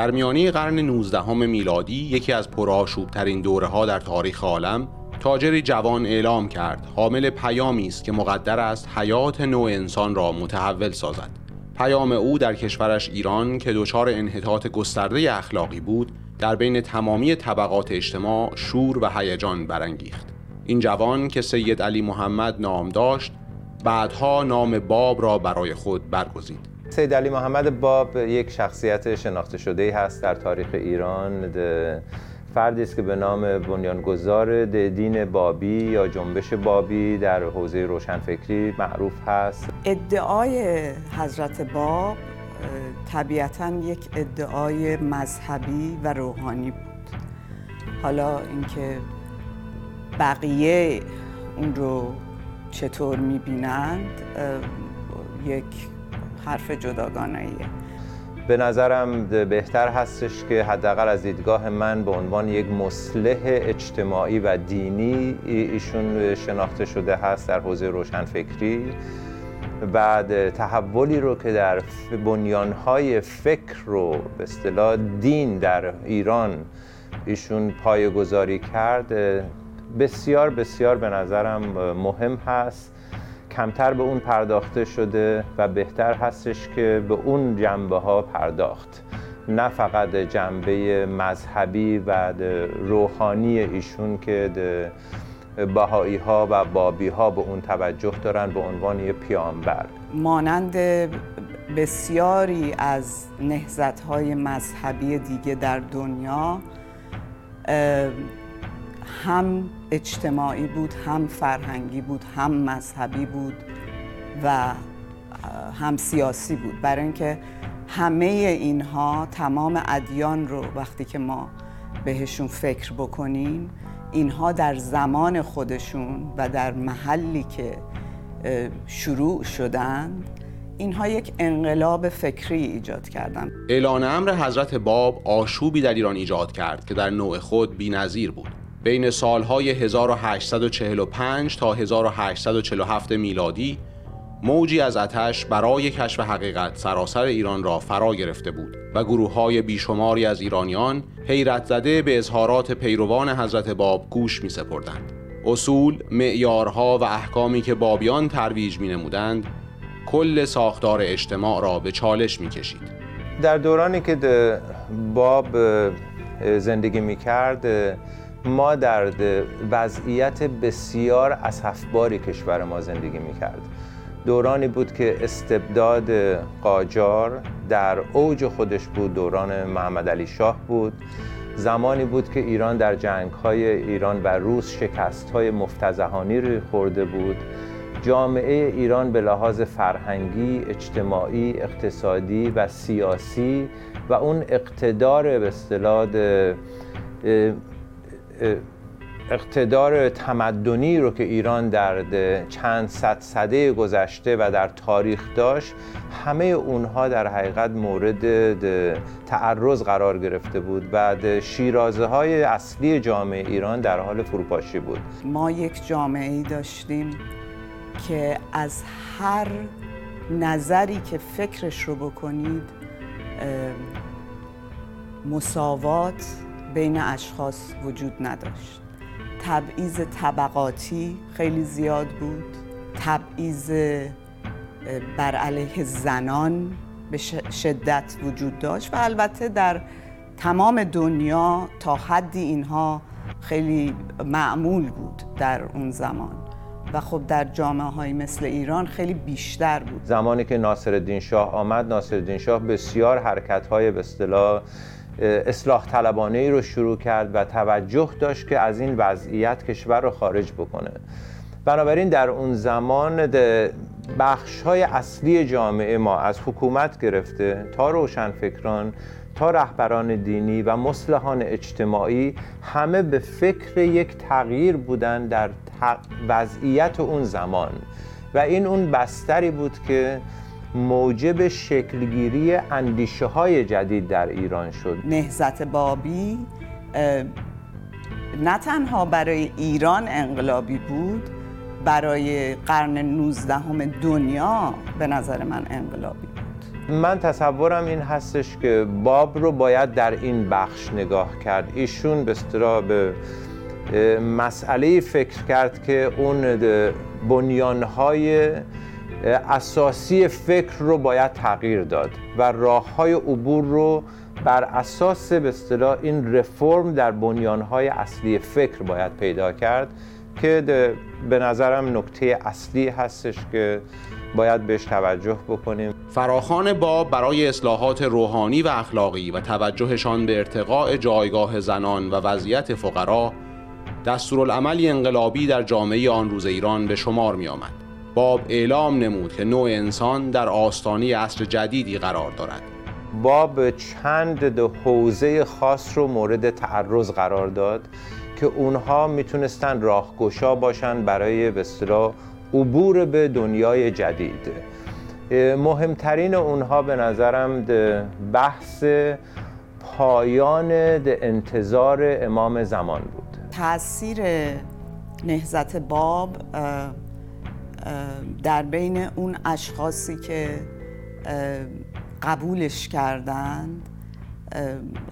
در میانی قرن 19 میلادی یکی از پرآشوبترین دوره ها در تاریخ عالم تاجری جوان اعلام کرد حامل پیامی است که مقدر است حیات نوع انسان را متحول سازد. پیام او در کشورش ایران که دچار انحطاط گسترده اخلاقی بود در بین تمامی طبقات اجتماع شور و هیجان برانگیخت. این جوان که سید علی محمد نام داشت بعدها نام باب را برای خود برگزید. سید علی محمد باب یک شخصیت شناخته شده هست در تاریخ ایران. فردی است که به نام بنیانگذار دین بابی یا جنبش بابی در حوزه روشنفکری معروف هست. ادعای حضرت باب طبیعتا یک ادعای مذهبی و روحانی بود. حالا اینکه بقیه اون رو چطور می‌بینند یک حرف جداگانه ایه به نظرم بهتر هستش که حداقل از دیدگاه من به عنوان یک مصلح اجتماعی و دینی ایشون شناخته شده هست در حوزه روشنفکری. بعد تحولی رو که در بنیانهای فکر رو به اصطلاح دین در ایران ایشون پایه گذاری کرد بسیار بسیار به نظرم مهم هست. کمتر به اون پرداخته شده و بهتر هستش که به اون جنبه ها پرداخت. نه فقط جنبه مذهبی و روحانی ایشون که بهایی ها و بابی ها به اون توجه دارن به عنوان یه پیامبر. مانند بسیاری از نهزت های مذهبی دیگه در دنیا هم اجتماعی بود هم فرهنگی بود هم مذهبی بود و هم سیاسی بود. برای اینکه همه اینها تمام ادیان رو وقتی که ما بهشون فکر بکنیم اینها در زمان خودشون و در محلی که شروع شدن اینها یک انقلاب فکری ایجاد کردن. اعلان امر حضرت باب آشوبی در ایران ایجاد کرد که در نوع خود بی‌نظیر بود. بین سالهای 1845 تا 1847 میلادی موجی از آتش برای کشف حقیقت سراسر ایران را فرا گرفته بود و گروه های بیشماری از ایرانیان حیرت زده به اظهارات پیروان حضرت باب گوش می سپردند. اصول، معیارها و احکامی که بابیان ترویج می نمودند کل ساختار اجتماع را به چالش می کشید. در دورانی که باب زندگی می کرد ما در وضعیت بسیار اسفباری کشور ما زندگی می‌کرد. دورانی بود که استبداد قاجار در اوج خودش بود دوران محمد علی شاه بود. زمانی بود که ایران در جنگ های ایران و روس شکست های مفتزهانی رو خورده بود. جامعه ایران به لحاظ فرهنگی، اجتماعی، اقتصادی و سیاسی و اون اقتدار به اصطلاح اقتدار تمدنی رو که ایران در چند صد سده گذشته و در تاریخ داشت همه اونها در حقیقت مورد تعرض قرار گرفته بود و شیرازه های اصلی جامعه ایران در حال فروپاشی بود. ما یک جامعه ای داشتیم که از هر نظری که فکرش رو بکنید مساوات بین اشخاص وجود نداشت. تبعیض طبقاتی خیلی زیاد بود. تبعیض بر علیه زنان به شدت وجود داشت و البته در تمام دنیا تا حدی اینها خیلی معمول بود در اون زمان. و خب در جامعه های مثل ایران خیلی بیشتر بود. زمانی که ناصر شاه آمد ناصر شاه بسیار حرکت های به اصطلاح اصلاح طلبانه ای رو شروع کرد و توجه داشت که از این وضعیت کشور رو خارج بکنه. بنابراین در اون زمان بخش های اصلی جامعه ما از حکومت گرفته تا روشنفکران تا رهبران دینی و مصلحان اجتماعی همه به فکر یک تغییر بودن در وضعیت اون زمان. و این اون بستری بود که موجب شکلگیری اندیشه های جدید در ایران شد. نهزت بابی نه تنها برای ایران انقلابی بود برای قرن 19 دنیا به نظر من انقلابی بود. من تصورم این هستش که باب رو باید در این بخش نگاه کرد. ایشون به به مسئله فکر کرد که اون بنیانهای اساسی فکر رو باید تغییر داد و راه های عبور رو بر اساس به اصطلاح این رفرم در بنیانهای اصلی فکر باید پیدا کرد که به نظرم نکته اصلی هستش که باید بهش توجه بکنیم فراخان باب برای اصلاحات روحانی و اخلاقی و توجهشان به ارتقاء جایگاه زنان و وضعیت فقرا دستورالعملی انقلابی در جامعه آن روز ایران به شمار می آمد. باب اعلام نمود که نوع انسان در آستانی عصر جدیدی قرار دارد. باب چند حوزه خاص رو مورد تعرض قرار داد که اونها می‌تونستن راهگشا باشن برای به عبور به دنیای جدید. مهمترین اونها به نظرم بحث پایان انتظار امام زمان بود. تاثیر نهزت باب در بین اون اشخاصی که قبولش کردند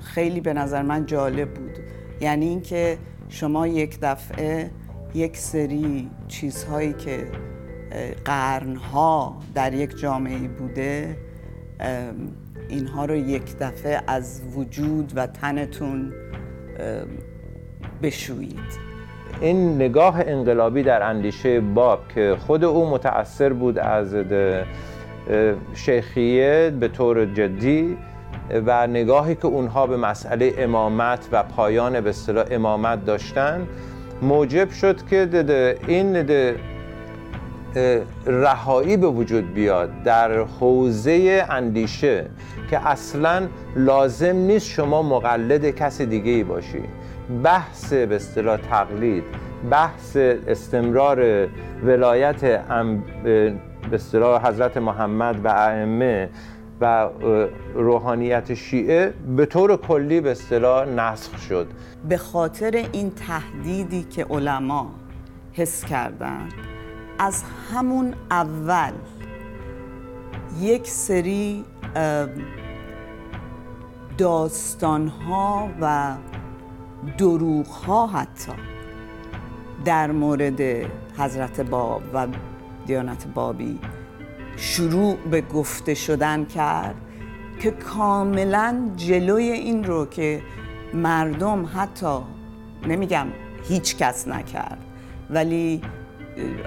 خیلی به نظر من جالب بود. یعنی اینکه شما یک دفعه یک سری چیزهایی که قرنها در یک جامعه بوده اینها رو یک دفعه از وجود و تنتون بشویید. این نگاه انقلابی در اندیشه باب که خود او متأثر بود از شیخیه به طور جدی و نگاهی که اونها به مسئله امامت و پایان به اصطلاح امامت داشتن موجب شد که این رهایی به وجود بیاد در حوزه اندیشه که اصلا لازم نیست شما مقلد کس دیگه ای باشی. بحث به اصطلاح تقلید بحث استمرار ولایت به اصطلاح حضرت محمد و ائمه و روحانیت شیعه به طور کلی به اصطلاح نسخ شد. به خاطر این تهدیدی که علما حس کردن از همون اول یک سری داستان ها و دروغ ها حتی در مورد حضرت باب و دیانت بابی شروع به گفته شدن کرد که کاملا جلوی این رو که مردم حتی نمیگم هیچ کس نکرد ولی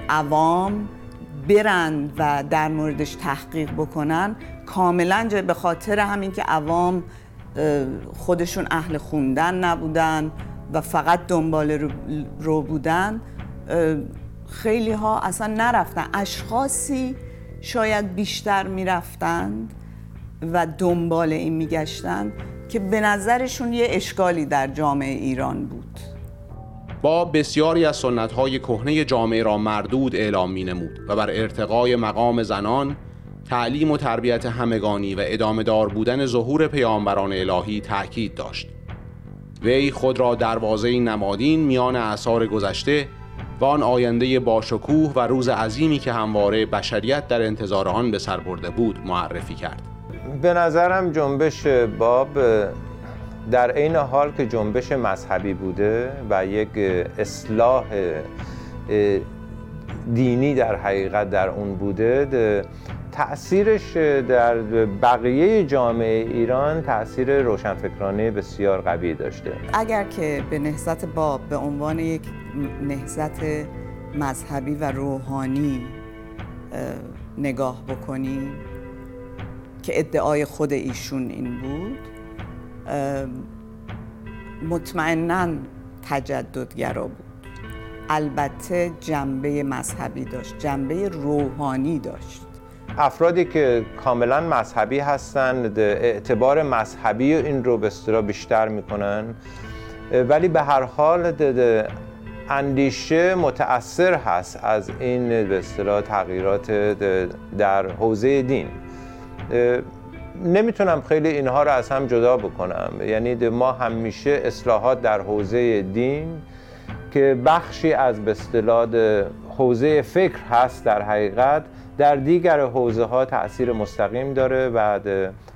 عوام برند و در موردش تحقیق بکنن کاملا به خاطر همین که عوام خودشون اهل خوندن نبودن و فقط دنبال رو بودن خیلی ها اصلا نرفتن. اشخاصی شاید بیشتر می‌رفتند و دنبال این میگشتند که به نظرشون یه اشکالی در جامعه ایران بود. با بسیاری از های کهنه جامعه را مردود اعلام می نمود و بر ارتقای مقام زنان تعلیم و تربیت همگانی و ادامه دار بودن ظهور پیامبران الهی تاکید داشت. وی خود را دروازه نمادین میان اثار گذشته و آن آینده باشکوه و روز عظیمی که همواره بشریت در انتظار آن به سر برده بود معرفی کرد. به نظرم جنبش باب در عین حال که جنبش مذهبی بوده و یک اصلاح دینی در حقیقت در اون بوده تأثیرش در بقیه جامعه ایران تأثیر روشنفکرانه بسیار قوی داشته. اگر که به نهزت باب به عنوان یک نهزت مذهبی و روحانی نگاه بکنیم که ادعای خود ایشون این بود مطمئنا تجددگرا بود. البته جنبه مذهبی داشت جنبه روحانی داشت. افرادی که کاملا مذهبی هستند اعتبار مذهبی این رو به بیشتر می‌کنن. ولی به هر حال اندیشه متأثر هست از این به اصطلاح تغییرات در حوزه دین. نمی‌تونم خیلی اینها رو از هم جدا بکنم. یعنی ما همیشه اصلاحات در حوزه دین که بخشی از به حوزه فکر هست در حقیقت در دیگر حوزه ها تاثیر مستقیم داره. و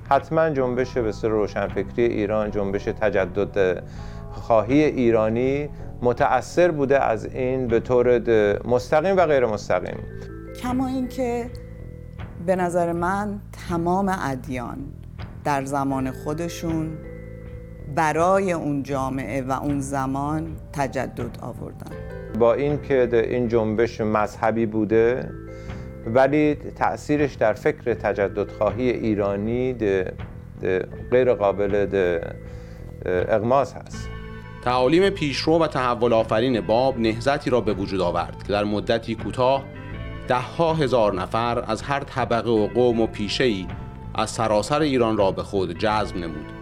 حتما جنبش به روشنفکری ایران جنبش تجدد خواهی ایرانی متأثر بوده از این به طور مستقیم و غیر مستقیم. کما اینکه به نظر من تمام ادیان در زمان خودشون برای اون جامعه و اون زمان تجدد آوردن. با اینکه این جنبش مذهبی بوده ولی تاثیرش در فکر تجددخواهی ایرانی ده غیر قابل اغماز هست. تعالیم پیشرو و تحول آفرین باب نهزتی را به وجود آورد که در مدتی کوتاه ها هزار نفر از هر طبقه و قوم و پیشه ای از سراسر ایران را به خود جذب نمود.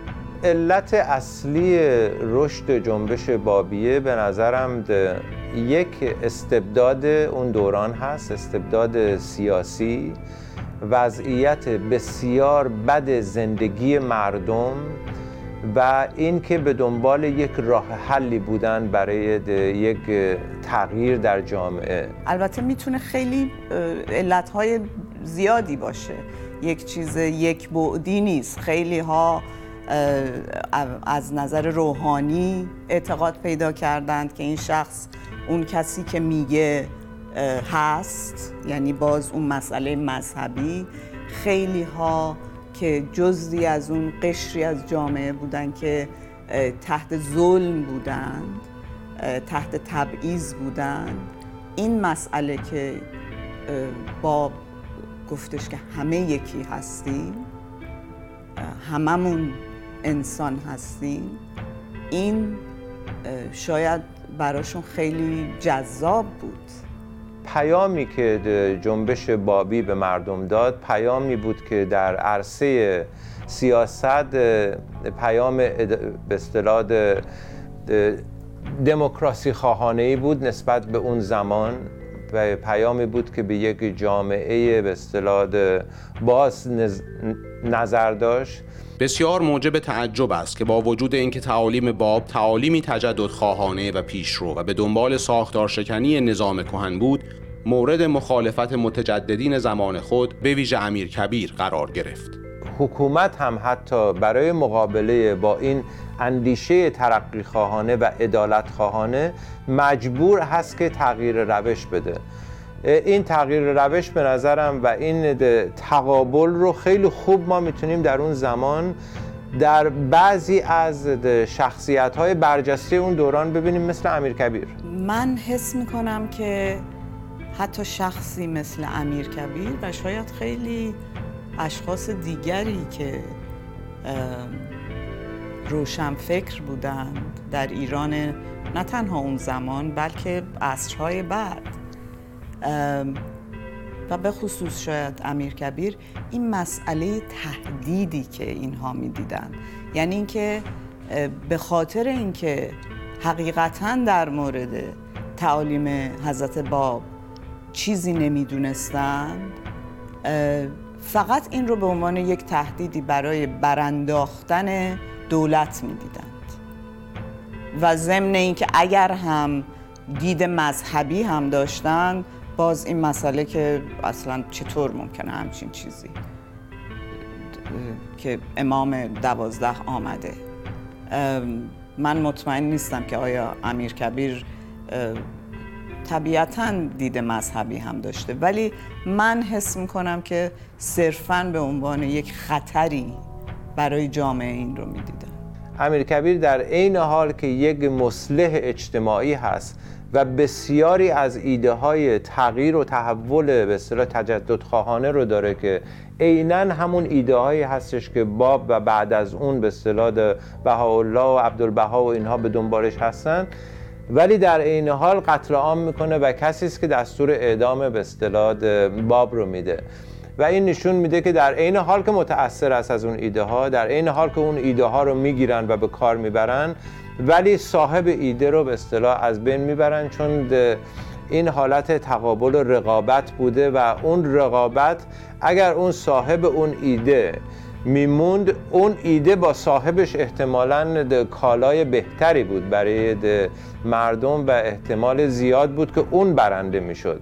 علت اصلی رشد جنبش بابیه به نظرم یک استبداد اون دوران هست استبداد سیاسی وضعیت بسیار بد زندگی مردم و اینکه به دنبال یک راه حلی بودن برای یک تغییر در جامعه. البته می‌تونه خیلی علتهای زیادی باشه. یک چیز یک بعدی نیست. خیلی ها از نظر روحانی اعتقاد پیدا کردند که این شخص اون کسی که میگه هست یعنی باز اون مسئله مذهبی. خیلی ها که جزی از اون قشری از جامعه بودن که تحت ظلم بودند تحت تبعیض بودند. این مسئله که با گفتش که همه یکی هستیم هممون انسان هستیم این شاید براشون خیلی جذاب بود. پیامی که جنبش بابی به مردم داد پیامی بود که در عرصه سیاست پیام به اصطلاح دموکراسی خواهانه ای بود نسبت به اون زمان و پیامی بود که به یک جامعه به اصطلاح باز نظر داشت. بسیار موجب تعجب است که با وجود اینکه تعالیم باب تعالیمی تجدد خواهانه و پیشرو و به دنبال ساختار شکنی نظام کهن بود مورد مخالفت متجددین زمان خود به ویژه امیر کبیر قرار گرفت. حکومت هم حتی برای مقابله با این اندیشه ترقی خواهانه و عدالت خواهانه مجبور هست که تغییر روش بده. این تغییر روش به نظرم و این تقابل رو خیلی خوب ما می‌تونیم در اون زمان در بعضی از شخصیت های برجسته اون دوران ببینیم مثل امیر کبیر. من حس می‌کنم که حتی شخصی مثل امیر کبیر و شاید خیلی اشخاص دیگری که روشن فکر بودند در ایران نه تنها اون زمان بلکه عصرهای بعد. و به خصوص شاید امیر کبیر این مسئله تهدیدی که اینها می‌دیدن. یعنی اینکه به خاطر اینکه حقیقتا در مورد تعالیم حضرت باب چیزی نمی‌دونستند فقط این رو به عنوان یک تهدیدی برای برانداختن دولت می‌دیدند. و ضمن اینکه اگر هم دید مذهبی هم داشتند باز این مسئله که اصلا چطور ممکنه همچین چیزی که امام دوازده آمده. من مطمئن نیستم که آیا امیر کبیر طبیعتا دید مذهبی هم داشته. ولی من حس می‌کنم که صرفا به عنوان یک خطری برای جامعه این رو می‌دیدم. امیر کبیر در عین حال که یک مصلح اجتماعی هست و بسیاری از ایده های تغییر و تحول به اصطلاح تجدد خواهانه رو داره که عینا همون ایده هایی هستش که باب و بعد از اون به اصطلاح بهاءالله و عبدالبها و اینها به دنبالش هستن. ولی در عین حال قتل عام می‌کنه و کسی است که دستور اعدام به اصطلاح باب رو میده. و این نشون میده که در عین حال که متاثر است از اون ایده ها در عین حال که اون ایده ها رو می‌گیرن و به کار می‌برن ولی صاحب ایده رو به اصطلاح از بین می‌برن چون این حالت تقابل و رقابت بوده و اون رقابت اگر اون صاحب اون ایده میموند اون ایده با صاحبش احتمالا کالای بهتری بود. برای مردم و احتمال زیاد بود که اون برنده می‌شد.